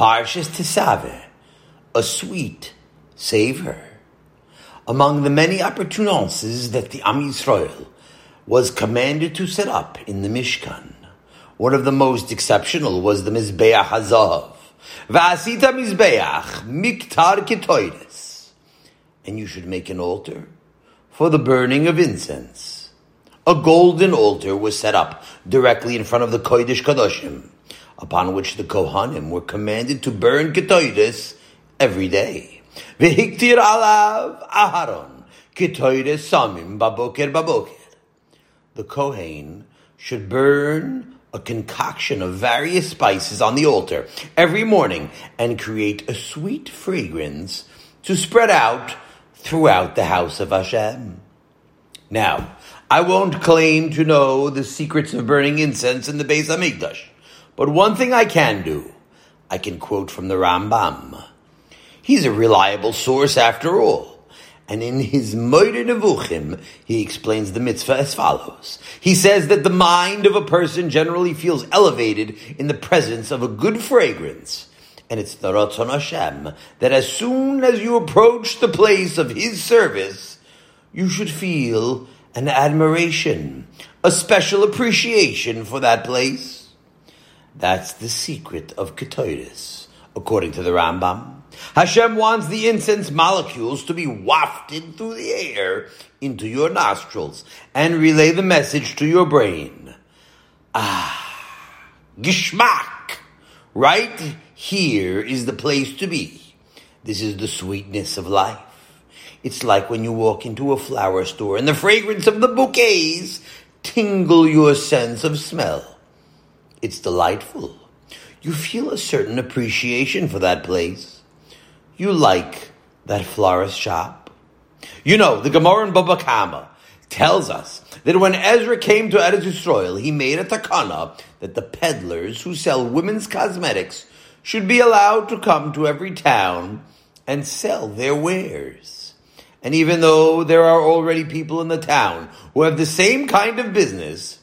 Parshas Tisave, a sweet savor. Among the many opportunities that the Am Yisrael was commanded to set up in the Mishkan, one of the most exceptional was the Mizbeach Hazav. Va'asita Mizbeach miktar ketoides. And you should make an altar for the burning of incense. A golden altar was set up directly in front of the Kodesh Kadoshim, upon which the Kohanim were commanded to burn ketoides every day. Vehiktir alav Aharon ketoides samim baboker baboker. The Kohen should burn a concoction of various spices on the altar every morning and create a sweet fragrance to spread out throughout the house of Hashem. Now, I won't claim to know the secrets of burning incense in the Beis Hamikdash, but one thing I can do, I can quote from the Rambam. He's a reliable source after all. And in his Moreh Nevuchim, he explains the mitzvah as follows. He says that the mind of a person generally feels elevated in the presence of a good fragrance. And it's the Ratzon Hashem that as soon as you approach the place of his service, you should feel an admiration, a special appreciation for that place. That's the secret of Ketoides, according to the Rambam. Hashem wants the incense molecules to be wafted through the air into your nostrils and relay the message to your brain. Ah, Gishmak! Right here is the place to be. This is the sweetness of life. It's like when you walk into a flower store and the fragrance of the bouquets tingle your sense of smell. It's delightful. You feel a certain appreciation for that place you like that florist shop? You know, the Gemara in Baba Kama tells us that when Ezra came to Eretz Yisrael, he made a takana that the peddlers who sell women's cosmetics should be allowed to come to every town and sell their wares. And even though there are already people in the town who have the same kind of business,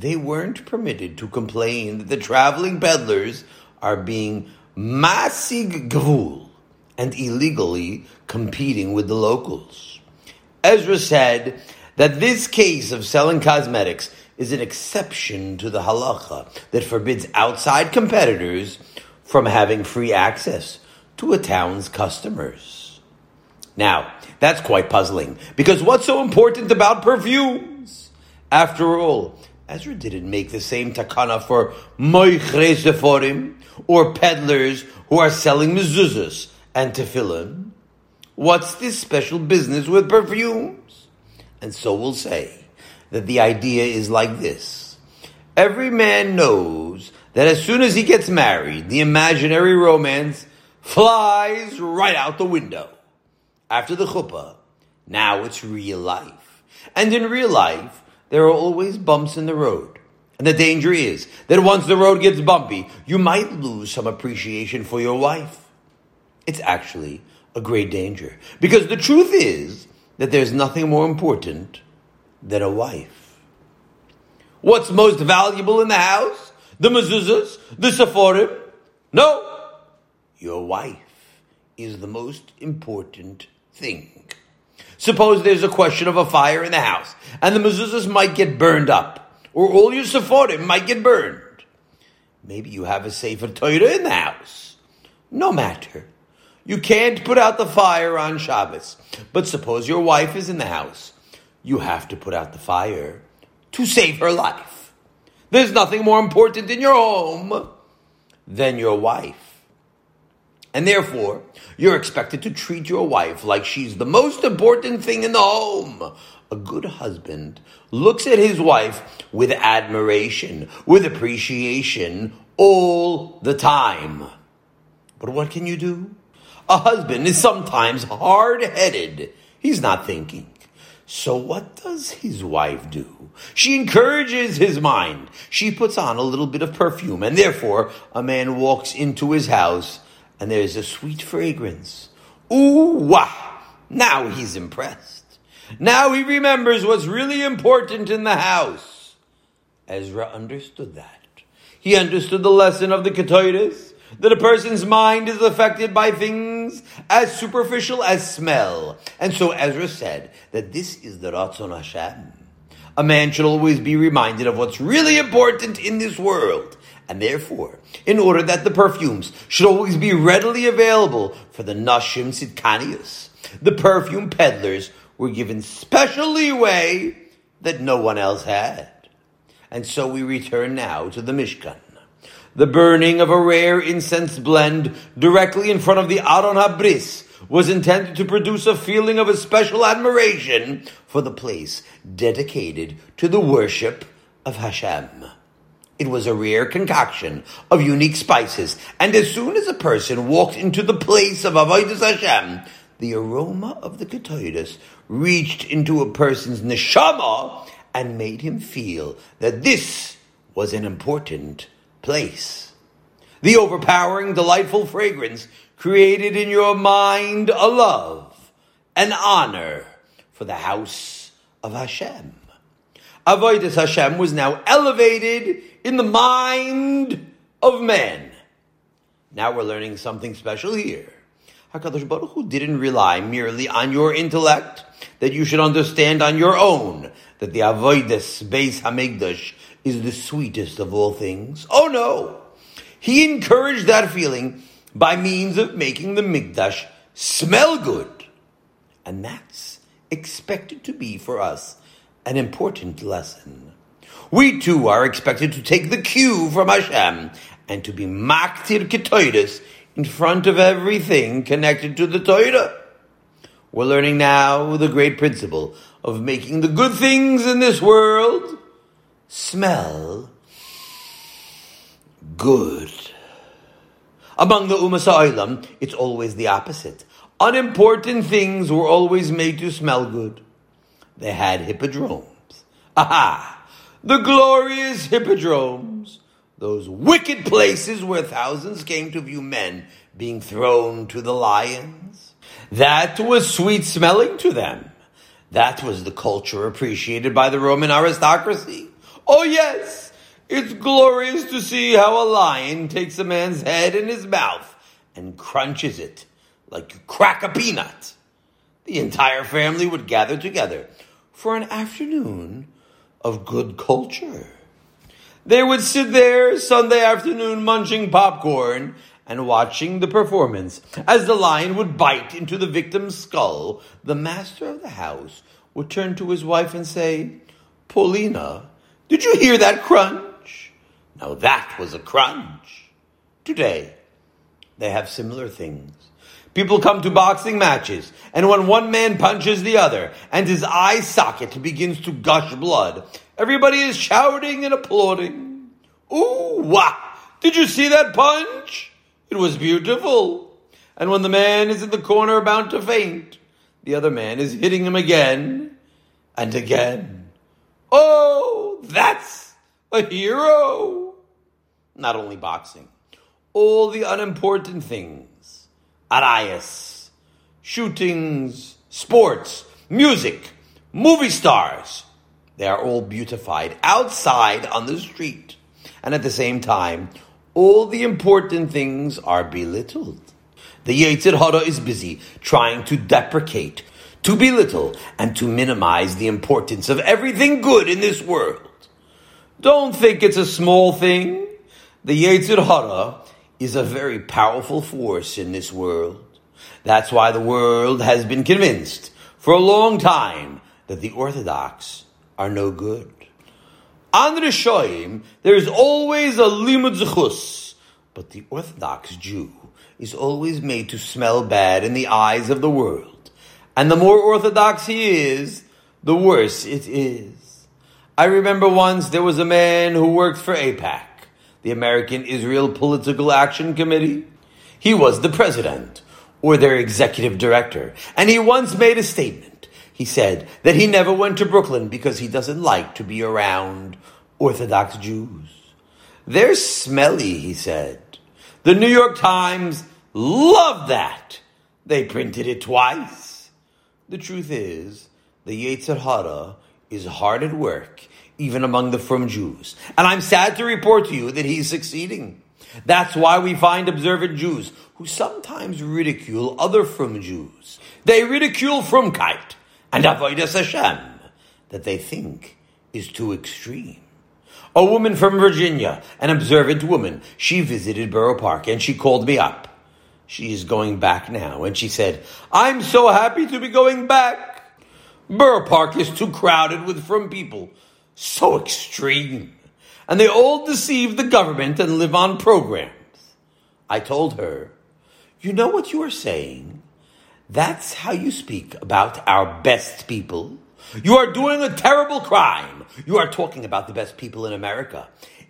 they weren't permitted to complain that the traveling peddlers are being masig gvul, and illegally competing with the locals. Ezra said that this case of selling cosmetics is an exception to the halacha that forbids outside competitors from having free access to a town's customers. Now, that's quite puzzling because what's so important about perfumes? After all, Ezra didn't make the same takana for moichre seforim or peddlers who are selling mezuzahs and tefillin. What's this special business with perfumes? And so we'll say that the idea is like this. Every man knows that as soon as he gets married, the imaginary romance flies right out the window. After the chuppah, now it's real life. And in real life, there are always bumps in the road. And the danger is that once the road gets bumpy, you might lose some appreciation for your wife it's actually a great danger. Because the truth is that there's nothing more important than a wife. What's most valuable in the house? The mezuzahs? The seforim? No. Your wife is the most important thing. Suppose there's a question of a fire in the house, and the mezuzahs might get burned up, or all your seforim might get burned. Maybe you have a Sefer Torah in the house. No matter. You can't put out the fire on Shabbos. But suppose your wife is in the house. You have to put out the fire to save her life. There's nothing more important in your home than your wife. And therefore, you're expected to treat your wife like she's the most important thing in the home. A good husband looks at his wife with admiration, with appreciation all the time. But what can you do? A husband is sometimes hard headed. He's not thinking. So what does his wife do? She encourages his mind. She puts on a little bit of perfume, and therefore a man walks into his house and there's a sweet fragrance. Ooh, wah! Now he's impressed. Now he remembers what's really important in the house. Ezra understood that. He understood the lesson of the Ketoides that a person's mind is affected by things as superficial as smell. And so Ezra said that this is the Ratzon Hashem. A man should always be reminded of what's really important in this world. And therefore, in order that the perfumes should always be readily available for the Nashim Sidkanius, the perfume peddlers were given special leeway that no one else had. And so we return now to the Mishkan. The burning of a rare incense blend directly in front of the Aron Habris was intended to produce a feeling of a special admiration for the place dedicated to the worship of Hashem. It was a rare concoction of unique spices, and as soon as a person walked into the place of Avodah Hashem, the aroma of the Ketaitis reached into a person's neshama and made him feel that this was an important place. The overpowering, delightful fragrance created in your mind a love, an honor for the house of Hashem. Avodas Hashem was now elevated in the mind of men. Now we're learning something special here. HaKadosh Baruch Hu didn't rely merely on your intellect, that you should understand on your own that the Avodas Beis Hamikdash is the sweetest of all things. Oh no! He encouraged that feeling by means of making the Mikdash smell good. And that's expected to be for us an important lesson. We too are expected to take the cue from Hashem and to be maktir ketoides in front of everything connected to the Torah. We're learning now the great principle of making the good things in this world smell good. Among the Ha'olam, it's always the opposite. Unimportant things were always made to smell good. They had hippodromes. Aha! The glorious hippodromes. Those wicked places where thousands came to view men being thrown to the lions. That was sweet smelling to them. That was the culture appreciated by the Roman aristocracy. Oh yes, it's glorious to see how a lion takes a man's head in his mouth and crunches it like you crack a peanut. The entire family would gather together for an afternoon of good culture. They would sit there Sunday afternoon munching popcorn and watching the performance. As the lion would bite into the victim's skull, the master of the house would turn to his wife and say, Paulina, did you hear that crunch? Now that was a crunch. Today, they have similar things. People come to boxing matches, and when one man punches the other, and his eye socket begins to gush blood, everybody is shouting and applauding. Ooh, wah! Did you see that punch? It was beautiful. And when the man is in the corner about to faint, the other man is hitting him again and again. Oh, that's a hero. Not only boxing, all the unimportant things, arayas, shootings, sports, music, movie stars, they are all beautified outside on the street. And at the same time, all the important things are belittled. The Yetzer Hara is busy trying to deprecate, to belittle, and to minimize the importance of everything good in this world. Don't think it's a small thing. The Yetzer Hara is a very powerful force in this world. That's why the world has been convinced for a long time that the Orthodox are no good. On Rishoim, there is always a limud zechus, but the Orthodox Jew is always made to smell bad in the eyes of the world. And the more Orthodox he is, the worse it is. I remember once there was a man who worked for AIPAC, the American Israel Political Action Committee. He was the president, or their executive director, and he once made a statement. He said that he never went to Brooklyn because he doesn't like to be around Orthodox Jews. They're smelly, he said. The New York Times loved that. They printed it twice. The truth is, the Yetzer Hara is hard at work, even among the frum Jews. And I'm sad to report to you that he's succeeding. That's why we find observant Jews who sometimes ridicule other frum Jews. They ridicule frumkeit and avodas Hashem that they think is too extreme. A woman from Virginia, an observant woman, she visited Borough Park and she called me up. She is going back now and she said, I'm so happy to be going back. Borough Park is too crowded with frum people. So extreme. And they all deceive the government and live on programs. I told her, you know what you are saying? That's how you speak about our best people. You are doing a terrible crime. You are talking about the best people in America.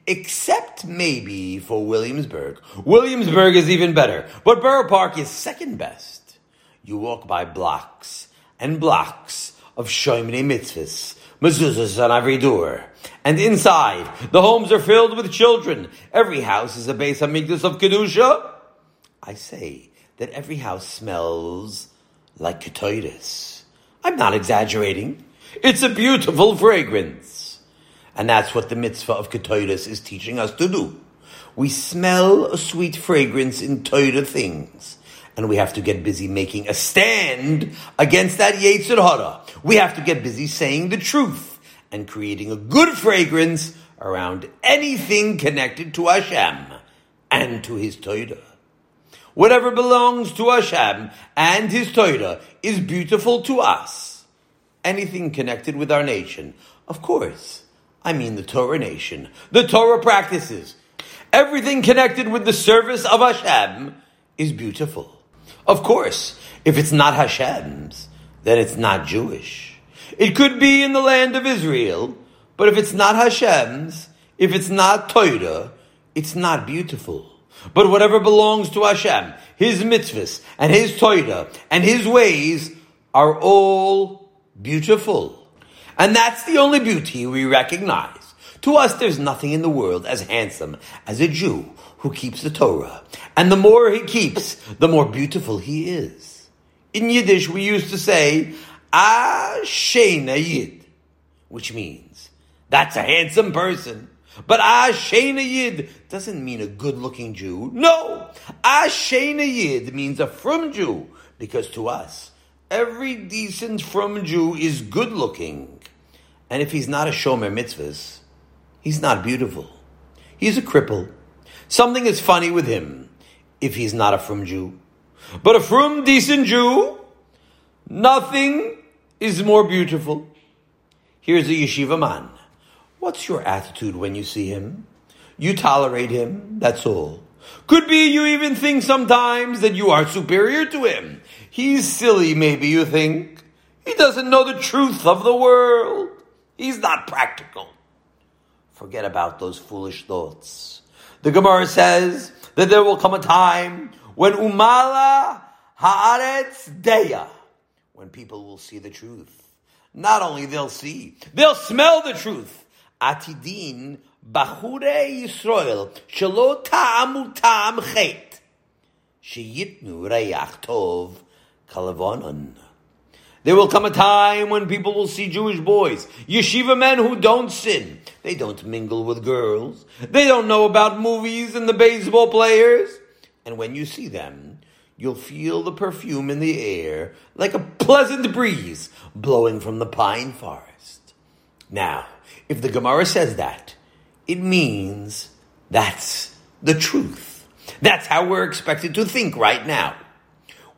Except maybe for Williamsburg. Williamsburg is even better, but Borough Park is second best. You walk by blocks and blocks of Shoimini mitzvahs, mezuzahs on every door. And inside, the homes are filled with children. Every house is a Beis Hamikdash of Kedusha. I say that every house smells like Ketoidis. I'm not exaggerating. It's a beautiful fragrance. And that's what the mitzvah of Ketoidis is teaching us to do. We smell a sweet fragrance in Torah things. And we have to get busy making a stand against that Yetzer Hara. We have to get busy saying the truth and creating a good fragrance around anything connected to Hashem and to His Torah. Whatever belongs to Hashem and His Torah is beautiful to us. Anything connected with our nation, of course, I mean the Torah nation, the Torah practices. Everything connected with the service of Hashem is beautiful. Of course, if it's not Hashem's, then it's not Jewish. It could be in the land of Israel, but if it's not Hashem's, if it's not Torah, it's not beautiful. But whatever belongs to Hashem, His mitzvahs and His Torah and His ways are all beautiful. And that's the only beauty we recognize. To us, there's nothing in the world as handsome as a Jew who keeps the Torah. And the more he keeps, the more beautiful he is. In Yiddish, we used to say, Ashena Yid, which means, that's a handsome person. But Ashena Yid doesn't mean a good looking Jew. No! Ashena Yid means a frum Jew, because to us, every decent frum Jew is good looking. And if he's not a Shomer Mitzvahs, he's not beautiful. He's a cripple. Something is funny with him if he's not a frum Jew. But a frum decent Jew, nothing is more beautiful. Here's a yeshiva man. What's your attitude when you see him? You tolerate him, that's all. Could be you even think sometimes that you are superior to him. He's silly, maybe you think. He doesn't know the truth of the world. He's not practical. Forget about those foolish thoughts. The Gemara says that there will come a time when umala haaretz deya, when people will see the truth. Not only they'll see, they'll smell the truth. Atidin bachure Yisrael shelo ta'amu ta'am chet sheyitnu reyach tov kalavonon. There will come a time when people will see Jewish boys, yeshiva men who don't sin. They don't mingle with girls. They don't know about movies and the baseball players. And when you see them, you'll feel the perfume in the air like a pleasant breeze blowing from the pine forest. Now, if the Gemara says that, it means that's the truth. That's how we're expected to think right now.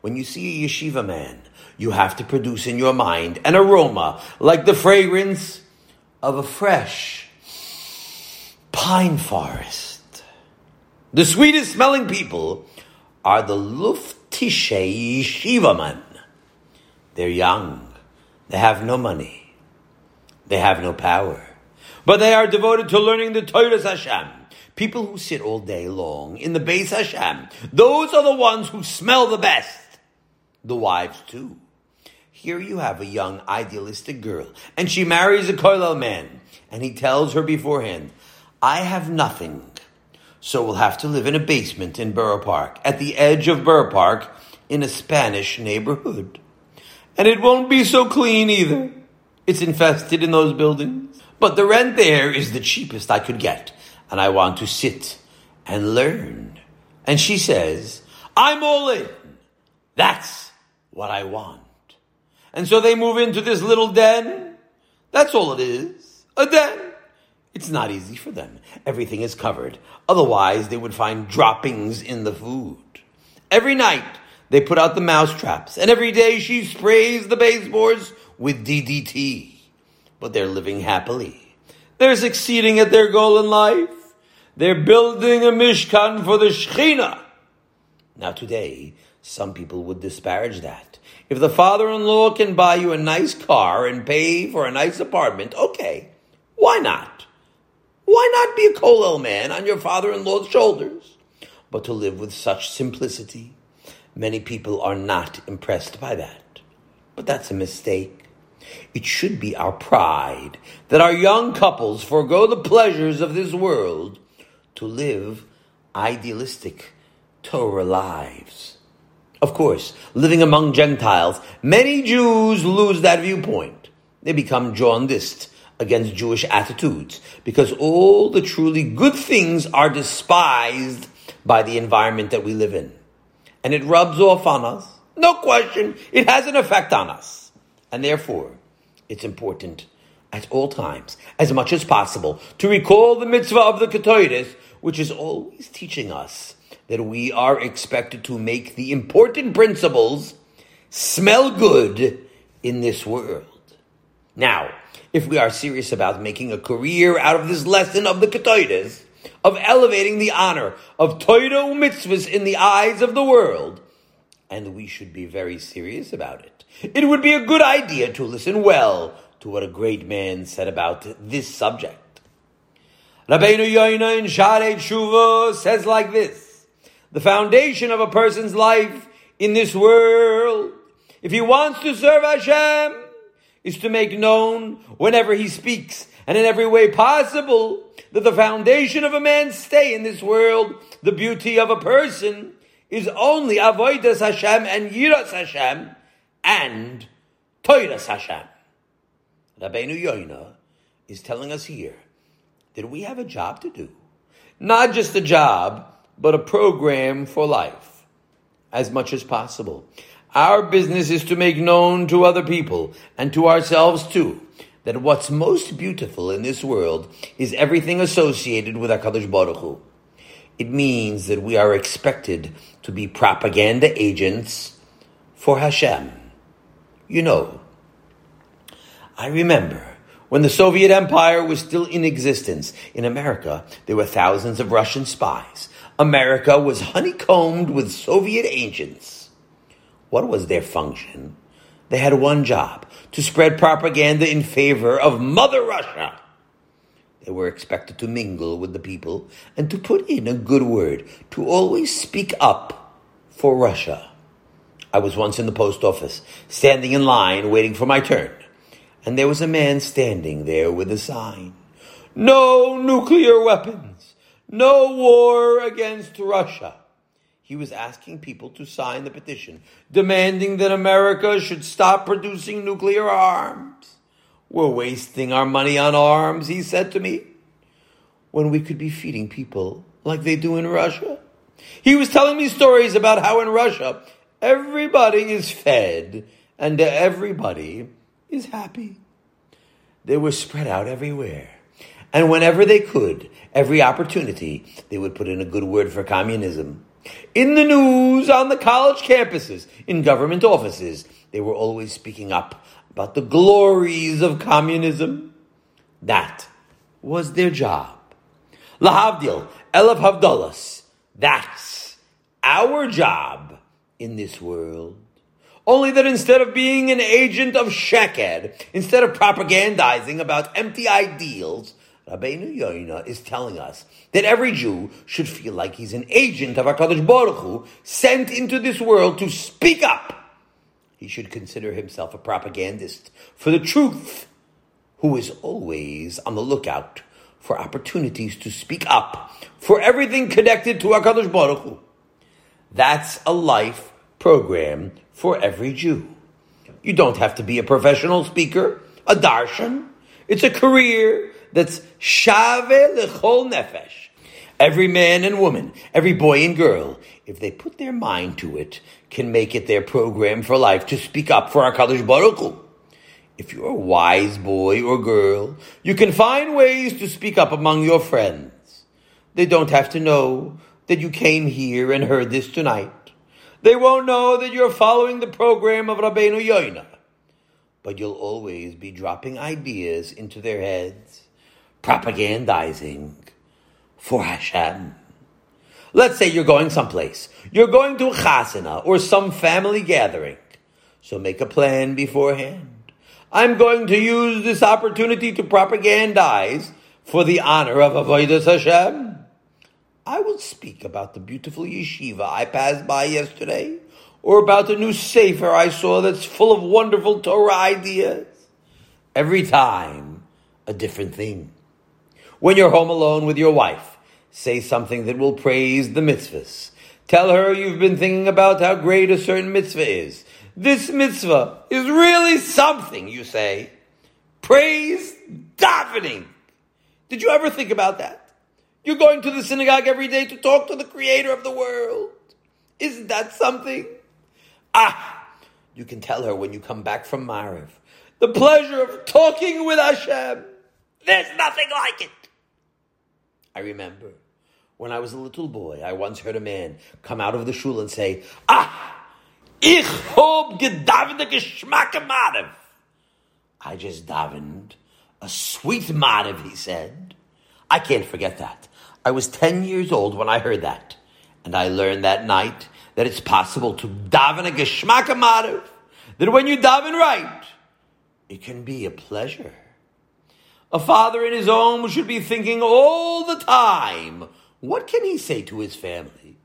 When you see a yeshiva man, you have to produce in your mind an aroma like the fragrance of a fresh pine forest. The sweetest smelling people are the Luftische Yeshiva men. They're young. They have no money. They have no power. But they are devoted to learning the Torah Hashem. People who sit all day long in the Beis Hashem, those are the ones who smell the best. The wives too. Here you have a young idealistic girl, and she marries a kollel man, and he tells her beforehand, I have nothing, so we'll have to live in a basement in Borough Park, at the edge of Borough Park, in a Spanish neighborhood. And it won't be so clean either. It's infested in those buildings. But the rent there is the cheapest I could get, and I want to sit and learn. And she says, I'm all in. That's what I want. And so they move into this little den. That's all it is. A den. It's not easy for them. Everything is covered. Otherwise, they would find droppings in the food. Every night, they put out the mouse traps, and every day she sprays the baseboards with DDT. But they're living happily. They're succeeding at their goal in life. They're building a Mishkan for the Shekhinah. Now today, some people would disparage that. If the father-in-law can buy you a nice car and pay for a nice apartment, okay, why not? Why not be a kollel man on your father-in-law's shoulders? But to live with such simplicity, many people are not impressed by that. But that's a mistake. It should be our pride that our young couples forego the pleasures of this world to live idealistic Torah lives. Of course, living among Gentiles, many Jews lose that viewpoint. They become jaundiced against Jewish attitudes because all the truly good things are despised by the environment that we live in. And it rubs off on us. No question. It has an effect on us. And therefore, it's important at all times, as much as possible, to recall the mitzvah of the Ketores, which is always teaching us that we are expected to make the important principles smell good in this world. Now, if we are serious about making a career out of this lesson of the Ketores, of elevating the honor of Torah mitzvahs in the eyes of the world, and we should be very serious about it. It would be a good idea to listen well to what a great man said about this subject. Rabbeinu Yoina in Sharei Tshuva says like this, the foundation of a person's life in this world, if he wants to serve Hashem, is to make known whenever he speaks and in every way possible that the foundation of a man's stay in this world, the beauty of a person, is only avodas Hashem and yiras Hashem and toiras Hashem. Rabbeinu Yoina is telling us here that we have a job to do. Not just a job but a program for life as much as possible. Our business is to make known to other people and to ourselves too that what's most beautiful in this world is everything associated with HaKadosh Baruch Hu. It means that we are expected to be propaganda agents for Hashem. You know, I remember when the Soviet Empire was still in existence in America, there were thousands of Russian spies America was honeycombed with Soviet agents. What was their function? They had one job to spread propaganda in favor of Mother Russia. They were expected to mingle with the people and to put in a good word, to always speak up for Russia. I was once in the post office, standing in line, waiting for my turn, and there was a man standing there with a sign No nuclear weapons. No war against Russia. He was asking people to sign the petition, demanding that America should stop producing nuclear arms. We're wasting our money on arms, he said to me, when we could be feeding people like they do in Russia. He was telling me stories about how in Russia everybody is fed and everybody is happy. They were spread out everywhere. And whenever they could, every opportunity, they would put in a good word for communism. In the news, on the college campuses, in government offices, they were always speaking up about the glories of communism. That was their job. Lahavdil, Elef Havdalas. That's our job in this world. Only that instead of being an agent of sheker, instead of propagandizing about empty ideals, Rabbeinu Yoina is telling us that every Jew should feel like he's an agent of HaKadosh Baruch Hu, sent into this world to speak up. He should consider himself a propagandist for the truth, who is always on the lookout for opportunities to speak up for everything connected to HaKadosh Baruch Hu. That's a life program for every Jew. You don't have to be a professional speaker, a darshan. It's a career that's shave lechol nefesh. Every man and woman, every boy and girl, if they put their mind to it, can make it their program for life to speak up for our Kadosh Baruch Hu. If you're a wise boy or girl, you can find ways to speak up among your friends. They don't have to know that you came here and heard this tonight. They won't know that you're following the program of Rabbeinu Yoina. But you'll always be dropping ideas into their heads, propagandizing for Hashem. Let's say you're going someplace. You're going to a chasana or some family gathering. So make a plan beforehand. I'm going to use this opportunity to propagandize for the honor of Avodah Hashem. I will speak about the beautiful yeshiva I passed by yesterday, or about the new sefer I saw that's full of wonderful Torah ideas. Every time, a different thing. When you're home alone with your wife, say something that will praise the mitzvahs. Tell her you've been thinking about how great a certain mitzvah is this mitzvah is really something, you say. Praise davening. Did you ever think about that? You're going to the synagogue every day to talk to the creator of the world. Isn't that something? Ah, you can tell her when you come back from Mariv. The pleasure of talking with Hashem. There's nothing like it. I remember when I was a little boy, I once heard a man come out of the shul and say, Ah, Ich hob gedavende geschmack madev. I just davened a sweet madev, he said. I can't forget that. I was 10 years old when I heard that. And I learned that night that it's possible to daven a geschmack madev. That when you daven right, it can be a pleasure. A father in his home should be thinking all the time, what can he say to his family?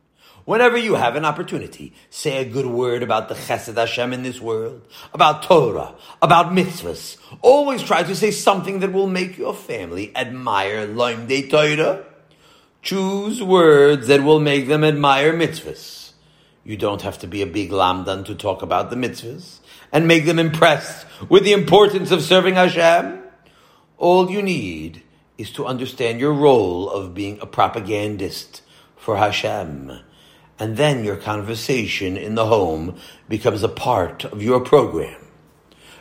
Whenever you have an opportunity, say a good word about the Chesed Hashem in this world, about Torah, about mitzvahs. Always try to say something that will make your family admire Loim De Torah. Choose words that will make them admire mitzvahs. You don't have to be a big lamdan to talk about the mitzvahs and make them impressed with the importance of serving Hashem. All you need is to understand your role of being a propagandist for Hashem and then your conversation in the home becomes a part of your program.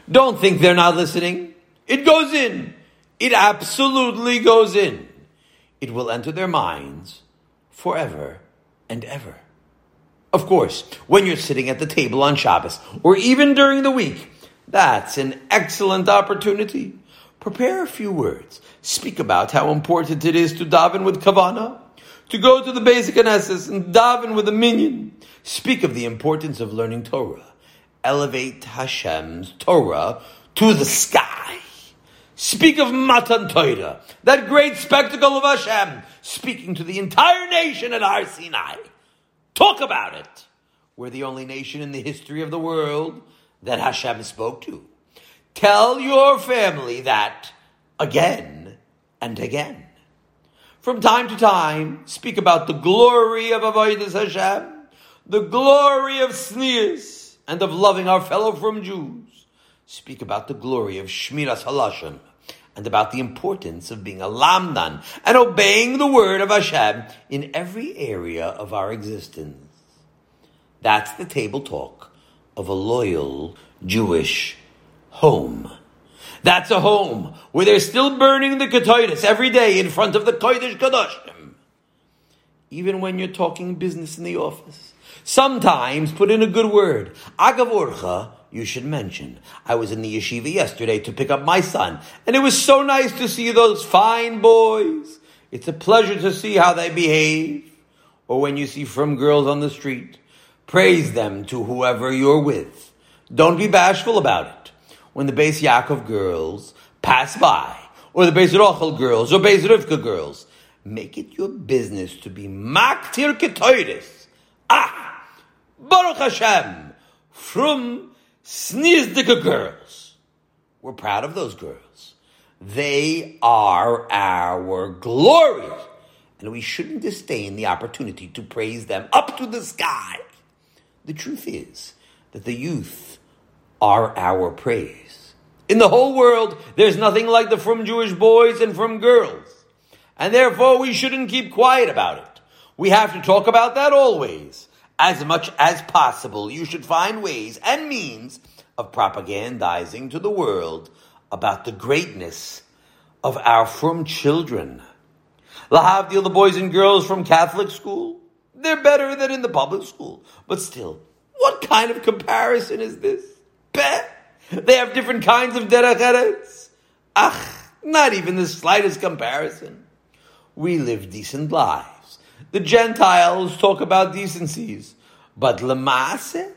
Don't think they're not listening. It goes in. It absolutely goes in. It will enter their minds forever and ever. Of course, when you're sitting at the table on Shabbos, or even during the week, that's an excellent opportunity. Prepare a few words. Speak about how important it is to daven with kavana to go to the basic Knesset and daven with a minyan. Speak of the importance of learning Torah. Elevate Hashem's Torah to the sky. Speak of Matan Torah, that great spectacle of Hashem, speaking to the entire nation at Har Sinai. Talk about it. We're the only nation in the history of the world that Hashem spoke to. Tell your family that again and again. From time to time, speak about the glory of Avodah Hashem, the glory of Sneas, and of loving our fellow frum Jews. Speak about the glory of Shmiras Halashon, and about the importance of being a lamdan and obeying the word of Hashem in every area of our existence. That's the table talk of a loyal Jewish home. That's a home where they're still burning the Ketaitis every day in front of the Kodesh Kadoshim. Even when you're talking business in the office. Sometimes put in a good word. Agavorcha, you should mention. I was in the yeshiva yesterday to pick up my son, and it was so nice to see those fine boys. It's a pleasure to see how they behave. Or when you see frum girls on the street, praise them to whoever you're with. Don't be bashful about it when the Beis Yaakov girls pass by, or the Beis Rochel girls, or Beis Rivka girls. Make it your business to be maktir ketoiris. Ah, Baruch Hashem, frum Snizdika girls. We're proud of those girls. They are our glory. And we shouldn't disdain the opportunity to praise them up to the sky. The truth is that the youth are our praise. In the whole world, there's nothing like the frum Jewish boys and frum girls. And therefore we shouldn't keep quiet about it. We have to talk about that always. As much as possible, you should find ways and means of propagandizing to the world about the greatness of our frum children. Lahavdil, the boys and girls from Catholic school, they're better than in the public school. But still, what kind of comparison is this? Beh? They have different kinds of derech eretz. Ach, not even the slightest comparison. We live decent lives. The Gentiles talk about decencies. But Lamase,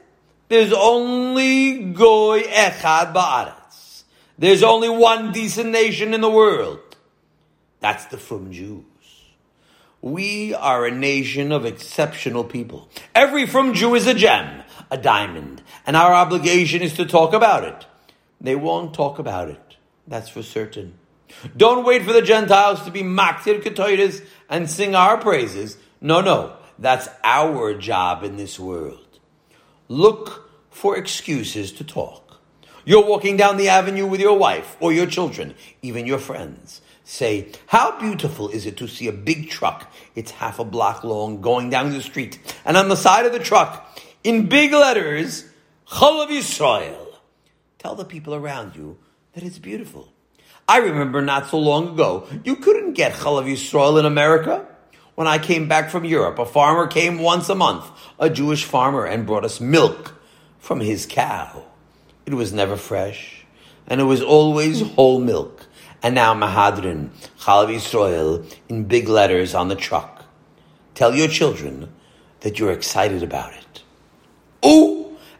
there's only Goy Echad Ba'aretz. There's only one decent nation in the world. That's the frum Jews. We are a nation of exceptional people. Every frum Jew is a gem, a diamond, and our obligation is to talk about it. They won't talk about it. That's for certain. Don't wait for the Gentiles to be maktir ketoides and sing our praises. No, no. That's our job in this world. Look for excuses to talk. You're walking down the avenue with your wife or your children, even your friends. Say, how beautiful is it to see a big truck? It's half a block long going down the street. And on the side of the truck, in big letters, Chalav Yisrael. Tell the people around you that it's beautiful. I remember not so long ago, you couldn't get Chalav Yisrael in America. When I came back from Europe, a farmer came once a month, a Jewish farmer, and brought us milk from his cow. It was never fresh, and it was always whole milk. And now Mahadrin, Chalav Yisrael, in big letters on the truck. Tell your children that you're excited about it.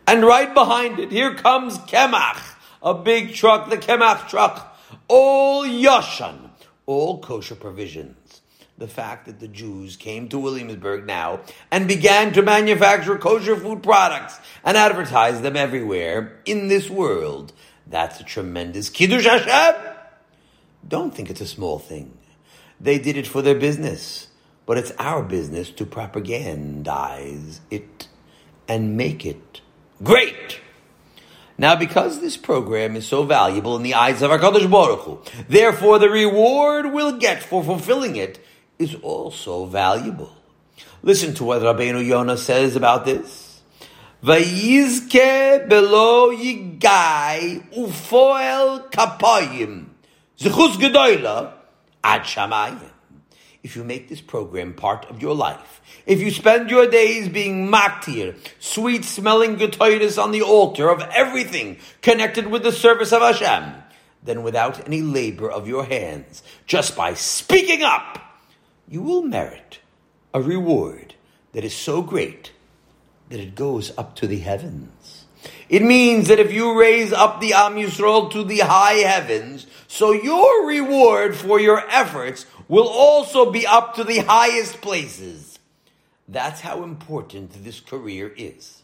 And right behind it, here comes Kemach, a big truck, the Kemach truck, all Yashan, all kosher provisions. The fact that the Jews came to Williamsburg now and began to manufacture kosher food products and advertise them everywhere in this world, that's a tremendous Kiddush Hashem. Don't think it's a small thing. They did it for their business, but it's our business to propagandize it and make it Great! Now, because this program is so valuable in the eyes of HaKadosh Baruch Hu, therefore the reward we'll get for fulfilling it is also valuable. Listen to what Rabbeinu Yonah says about this. Vayizke belo yigai ufoel kapayim zechus gedoyla ad shamayim. If you make this program part of your life, if you spend your days being maktir, sweet smelling ketoides on the altar of everything connected with the service of Hashem, then without any labor of your hands, just by speaking up, you will merit a reward that is so great that it goes up to the heavens. It means that if you raise up the Am Yisrael to the high heavens, so your reward for your efforts will also be up to the highest places. That's how important this career is.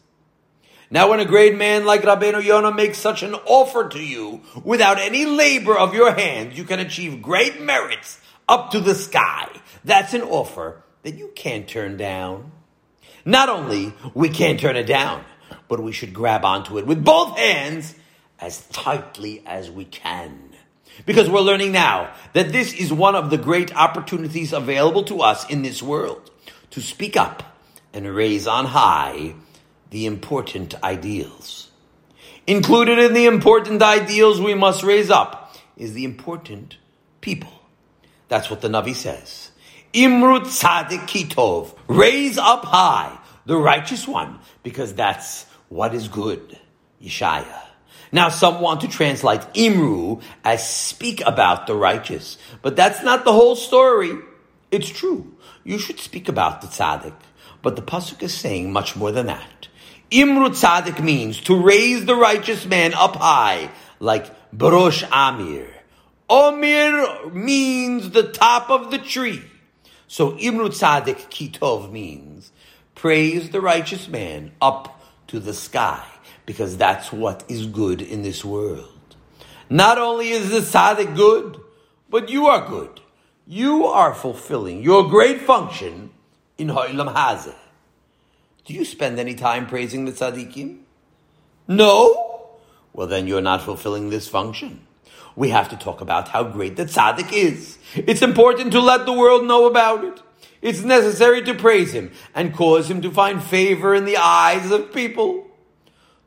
Now, when a great man like Rabbeinu Yonah makes such an offer to you without any labor of your hands, you can achieve great merits up to the sky. That's an offer that you can't turn down. Not only we can't turn it down, but we should grab onto it with both hands as tightly as we can. Because we're learning now that this is one of the great opportunities available to us in this world to speak up and raise on high the important ideals. Included in the important ideals we must raise up is the important people. That's what the Navi says. Imrut Tzadik Kitov. Raise up high the righteous one, because that's what is good. Yeshaya. Now, some want to translate Imru as speak about the righteous, but that's not the whole story. It's true you should speak about the tzaddik. But the pasuk is saying much more than that. Imru tzaddik means to raise the righteous man up high, like Barosh Amir. Omir means the top of the tree. So Imru tzaddik kitov means praise the righteous man up to the sky, because that's what is good in this world. Not only is the tzaddik good, but you are good you are fulfilling your great function in Ha'ilam Hazeh. Do you spend any time praising the tzaddikim? No? Well, then you're not fulfilling this function. we have to talk about how great the tzaddik is. It's important to let the world know about it. It's necessary to praise him and cause him to find favor in the eyes of people.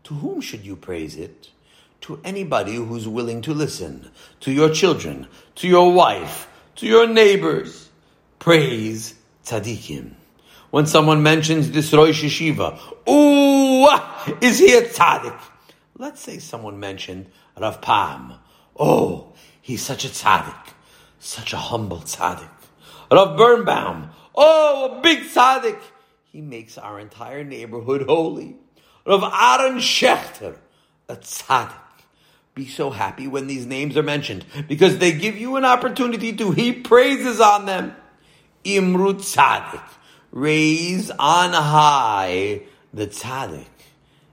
To whom should you praise it? To anybody who's willing to listen. To your children, to your wife, to your neighbors. Praise tzaddikim. When someone mentions this Rosh Yeshiva, ooh, is he a tzaddik? Let's say someone mentioned Rav Pam. Oh, he's such a tzaddik, such a humble tzaddik. Rav Birnbaum. Oh, a big tzaddik. He makes our entire neighborhood holy. Rav Aaron Schechter, a tzaddik. Be so happy when these names are mentioned because they give you an opportunity to heap praises on them. Imru tzaddik. Raise on high the tzaddik.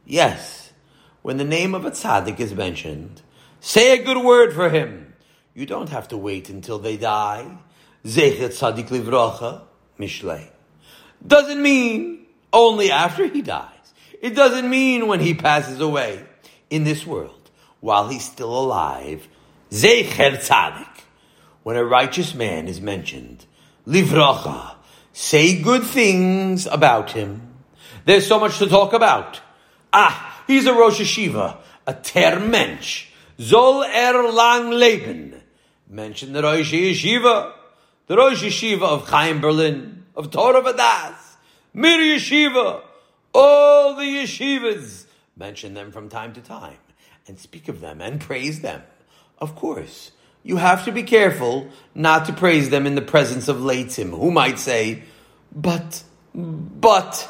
Yes, when the name of a tzaddik is mentioned, say a good word for him. You don't have to wait until they die. Zecher tzaddik livrocha, mishlei. Doesn't mean only after he dies. It doesn't mean when he passes away. In this world, while he's still alive, zecher tzaddik. When a righteous man is mentioned, livrocha, say good things about him. There's so much to talk about. Ah, he's a Rosh Yeshiva, a Ter Mensch. Zol er lang leben. Mention the Rosh Yeshiva, the Rosh Yeshiva of Chaim Berlin, of Torah Vadas, Mir Yeshiva, all the yeshivas. Mention them from time to time and speak of them and praise them. Of course, you have to be careful not to praise them in the presence of Leitzim, who might say, but, but,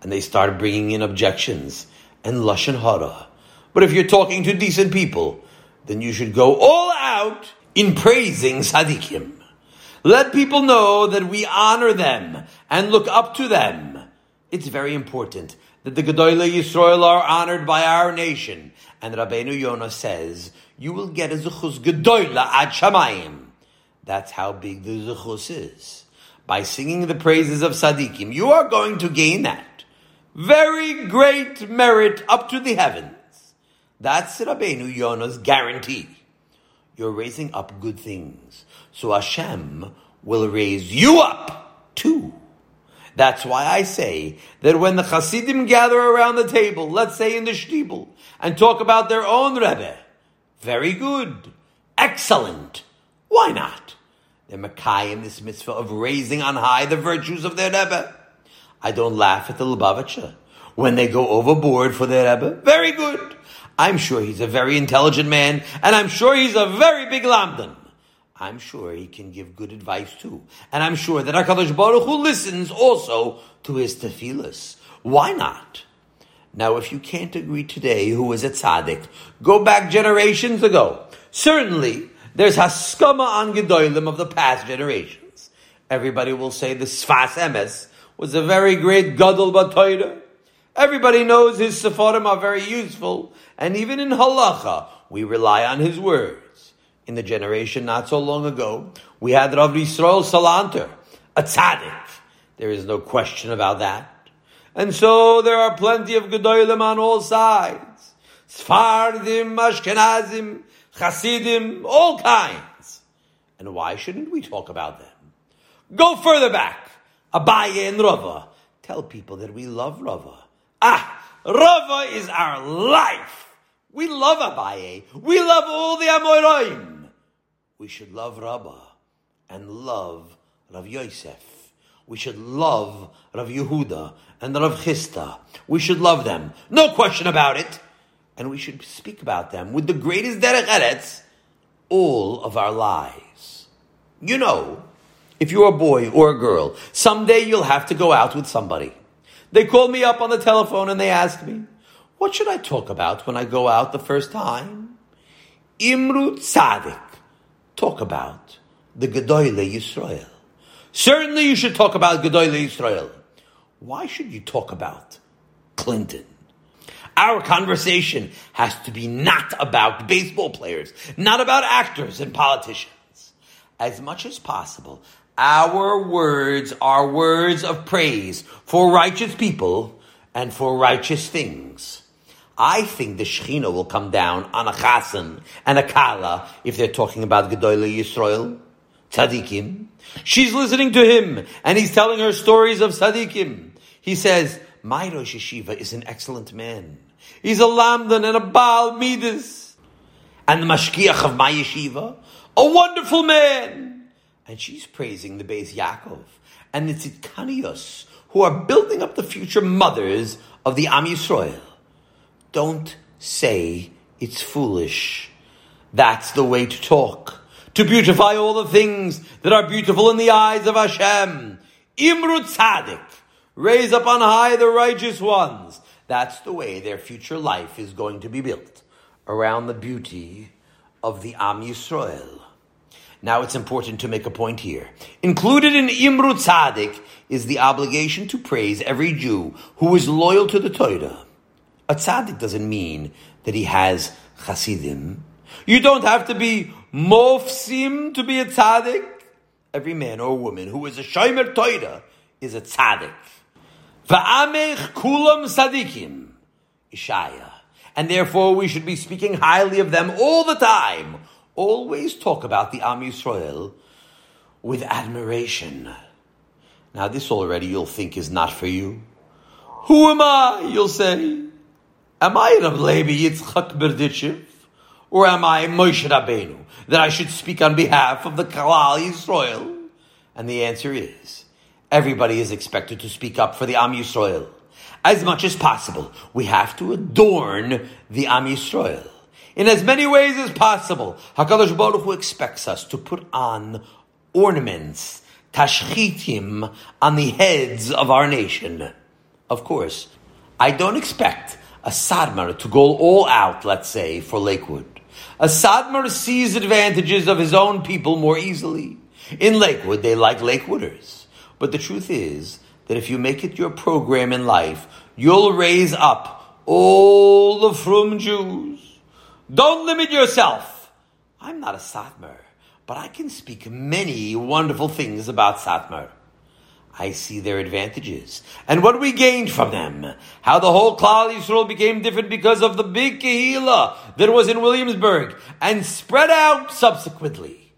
and they start bringing in objections and lashon hara. But if you're talking to decent people, then you should go all out in praising tzaddikim. Let people know that we honor them and look up to them. It's very important that the Gedolei Yisrael are honored by our nation. And Rabbeinu Yonah says, you will get a Zuchus Gedoyla ad Shamayim. That's how big the Zuchus is. By singing the praises of tzaddikim, you are going to gain that. Very great merit up to the heavens. That's Rabbeinu Yonah's guarantee. You're raising up good things. So Hashem will raise you up too. That's why I say that when the Hasidim gather around the table, let's say in the Shtibel, and talk about their own Rebbe, very good, excellent. Why not? They're Makai in this mitzvah of raising on high the virtues of their Rebbe. I don't laugh at the Lubavitcher when they go overboard for their Rebbe. Very good. I'm sure he's a very intelligent man, and I'm sure he's a very big Lamdan. I'm sure he can give good advice too. And I'm sure that HaKadosh Baruch Hu listens also to his tefillas. Why not? Now, if you can't agree today who is a tzaddik, go back generations ago. Certainly, there's haskama on Gedolim of the past generations. Everybody will say the Sfas Emes was a very great Gadol Batoira. Everybody knows his Sepharim are very useful, and even in Halacha, we rely on his words. In the generation not so long ago, we had Rav Yisrael Salanter, a tzaddik. There is no question about that. And so there are plenty of Gedolim on all sides. Sfardim, Ashkenazim, Hasidim, all kinds. And why shouldn't we talk about them? Go further back. Abaye and Rava. Tell people that we love Rava. Ah, Rava is our life. We love Abaye. We love all the Amoraim. We should love Rava and love Rav Yosef. We should love Rav Yehuda and Rav Chisda. We should love them. No question about it. And we should speak about them with the greatest derech eretz all of our lives. You know, if you're a boy or a girl, someday you'll have to go out with somebody. They call me up on the telephone and they ask me, what should I talk about when I go out the first time? Imru Tzadik. Talk about the Gedoyle Yisrael. Certainly you should talk about Gedoyle Yisrael. Why should you talk about Clinton? Our conversation has to be not about baseball players, not about actors and politicians. As much as possible, our words are words of praise for righteous people and for righteous things. I think the Shechina will come down on a chasen and a kala if they're talking about Gedoyle Yisrael, tzaddikim. She's listening to him and he's telling her stories of tzaddikim. He says, my Rosh Yeshiva is an excellent man. He's a lamdan and a Baal Midas. And the Mashgiach of my yeshiva, a wonderful man. And she's praising the Beis Yaakov and the Tzidkanios, who are building up the future mothers of the Am Yisrael. Don't say it's foolish. That's the way to talk. To beautify all the things that are beautiful in the eyes of Hashem. Imru Tzadik. Raise up on high the righteous ones. That's the way their future life is going to be built. Around the beauty of the Am Yisrael. Now it's important to make a point here. Included in Imru Tzadik is the obligation to praise every Jew who is loyal to the Torah. A tzaddik doesn't mean that he has chasidim. You don't have to be mofsim to be a tzaddik. Every man or woman who is a shomer Torah is a tzaddik. Va'amech kulam tzaddikim. Ishaya. And therefore we should be speaking highly of them all the time always talk about the Am Yisrael with admiration. Now, this already you'll think is not for you. Who am I? You'll say. Am I Rav Levi Yitzchak Berditchev? Or am I Moshe Rabbeinu? That I should speak on behalf of the Kalal Yisrael? And the answer is, everybody is expected to speak up for the Am Yisrael. As much as possible, we have to adorn the Am Yisrael in as many ways as possible. Hakadosh Baruch Hu expects us to put on ornaments, tashchitim, on the heads of our nation. Of course, I don't expect a Satmar to go all out, let's say, for Lakewood. A Satmar sees advantages of his own people more easily. In Lakewood, they like Lakewooders. But the truth is that if you make it your program in life, you'll raise up all the frum Jews don't limit yourself. I'm not a Satmar, but I can speak many wonderful things about Satmar. I see their advantages and what we gained from them. How the whole Klal Yisrael became different because of the big Kehila that was in Williamsburg and spread out subsequently.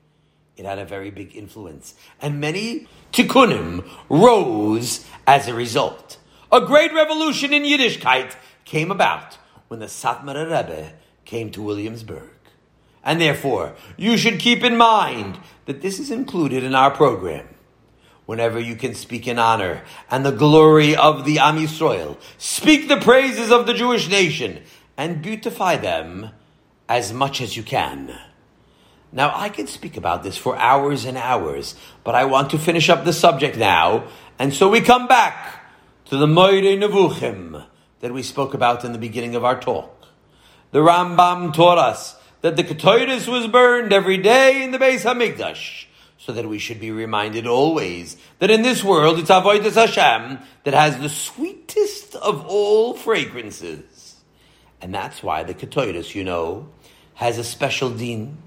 It had a very big influence and many tikkunim rose as a result. A great revolution in Yiddishkeit came about when the Satmar Rebbe came to Williamsburg. And therefore, you should keep in mind that this is included in our program. Whenever you can speak in honor and the glory of the Am Yisrael, speak the praises of the Jewish nation and beautify them as much as you can. Now, I can speak about this for hours and hours, but I want to finish up the subject now, and so we come back to the Moreh Nevuchim that we spoke about in the beginning of our talk. The Rambam taught us that the Ketores was burned every day in the Beis Hamikdash, so that we should be reminded always that in this world it's Avodas Hashem that has the sweetest of all fragrances. And that's why the Ketores, you know, has a special din.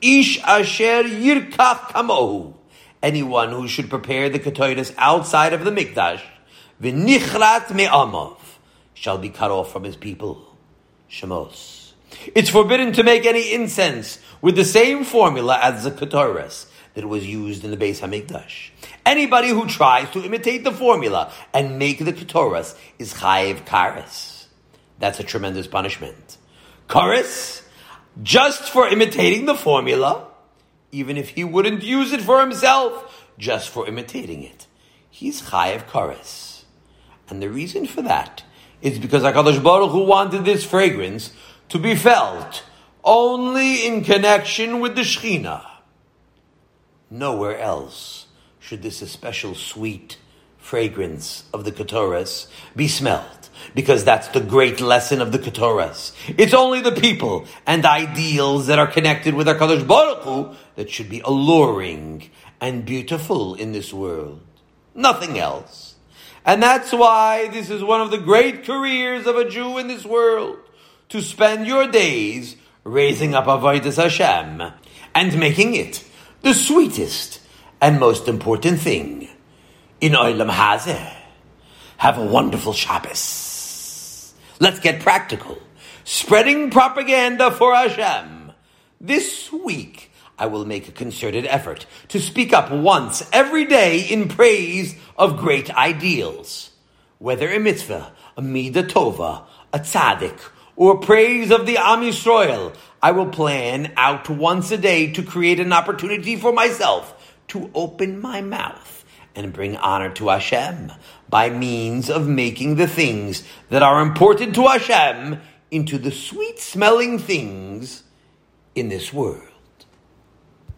Ish asher yirkach kamohu. Anyone who should prepare the Ketores outside of the Mikdash, v'nichrat me'amav, shall be cut off from his people. Shemos. It's forbidden to make any incense with the same formula as the Ketores that was used in the Beis Hamikdash. Anybody who tries to imitate the formula and make the Ketores is Chayiv Karis. That's a tremendous punishment. Karis, just for imitating the formula, even if he wouldn't use it for himself, just for imitating it. He's Chayiv Karis. And the reason for that is because HaKadosh Baruch Hu wanted this fragrance to be felt only in connection with the Shechina. Nowhere else should this special sweet fragrance of the Ketores be smelled, because that's the great lesson of the Ketores. It's only the people and ideals that are connected with HaKadosh Baruch Hu that should be alluring and beautiful in this world. Nothing else. And that's why this is one of the great careers of a Jew in this world, to spend your days raising up Avodas Hashem and making it the sweetest and most important thing in Olam Hazeh. Have a wonderful Shabbos. Let's get practical. Spreading propaganda for Hashem. This week, I will make a concerted effort to speak up once every day in praise of great ideals. Whether a mitzvah, a midah tova, a tzaddik, or praise of the Am I will plan out once a day to create an opportunity for myself to open my mouth and bring honor to Hashem by means of making the things that are important to Hashem into the sweet smelling things in this world.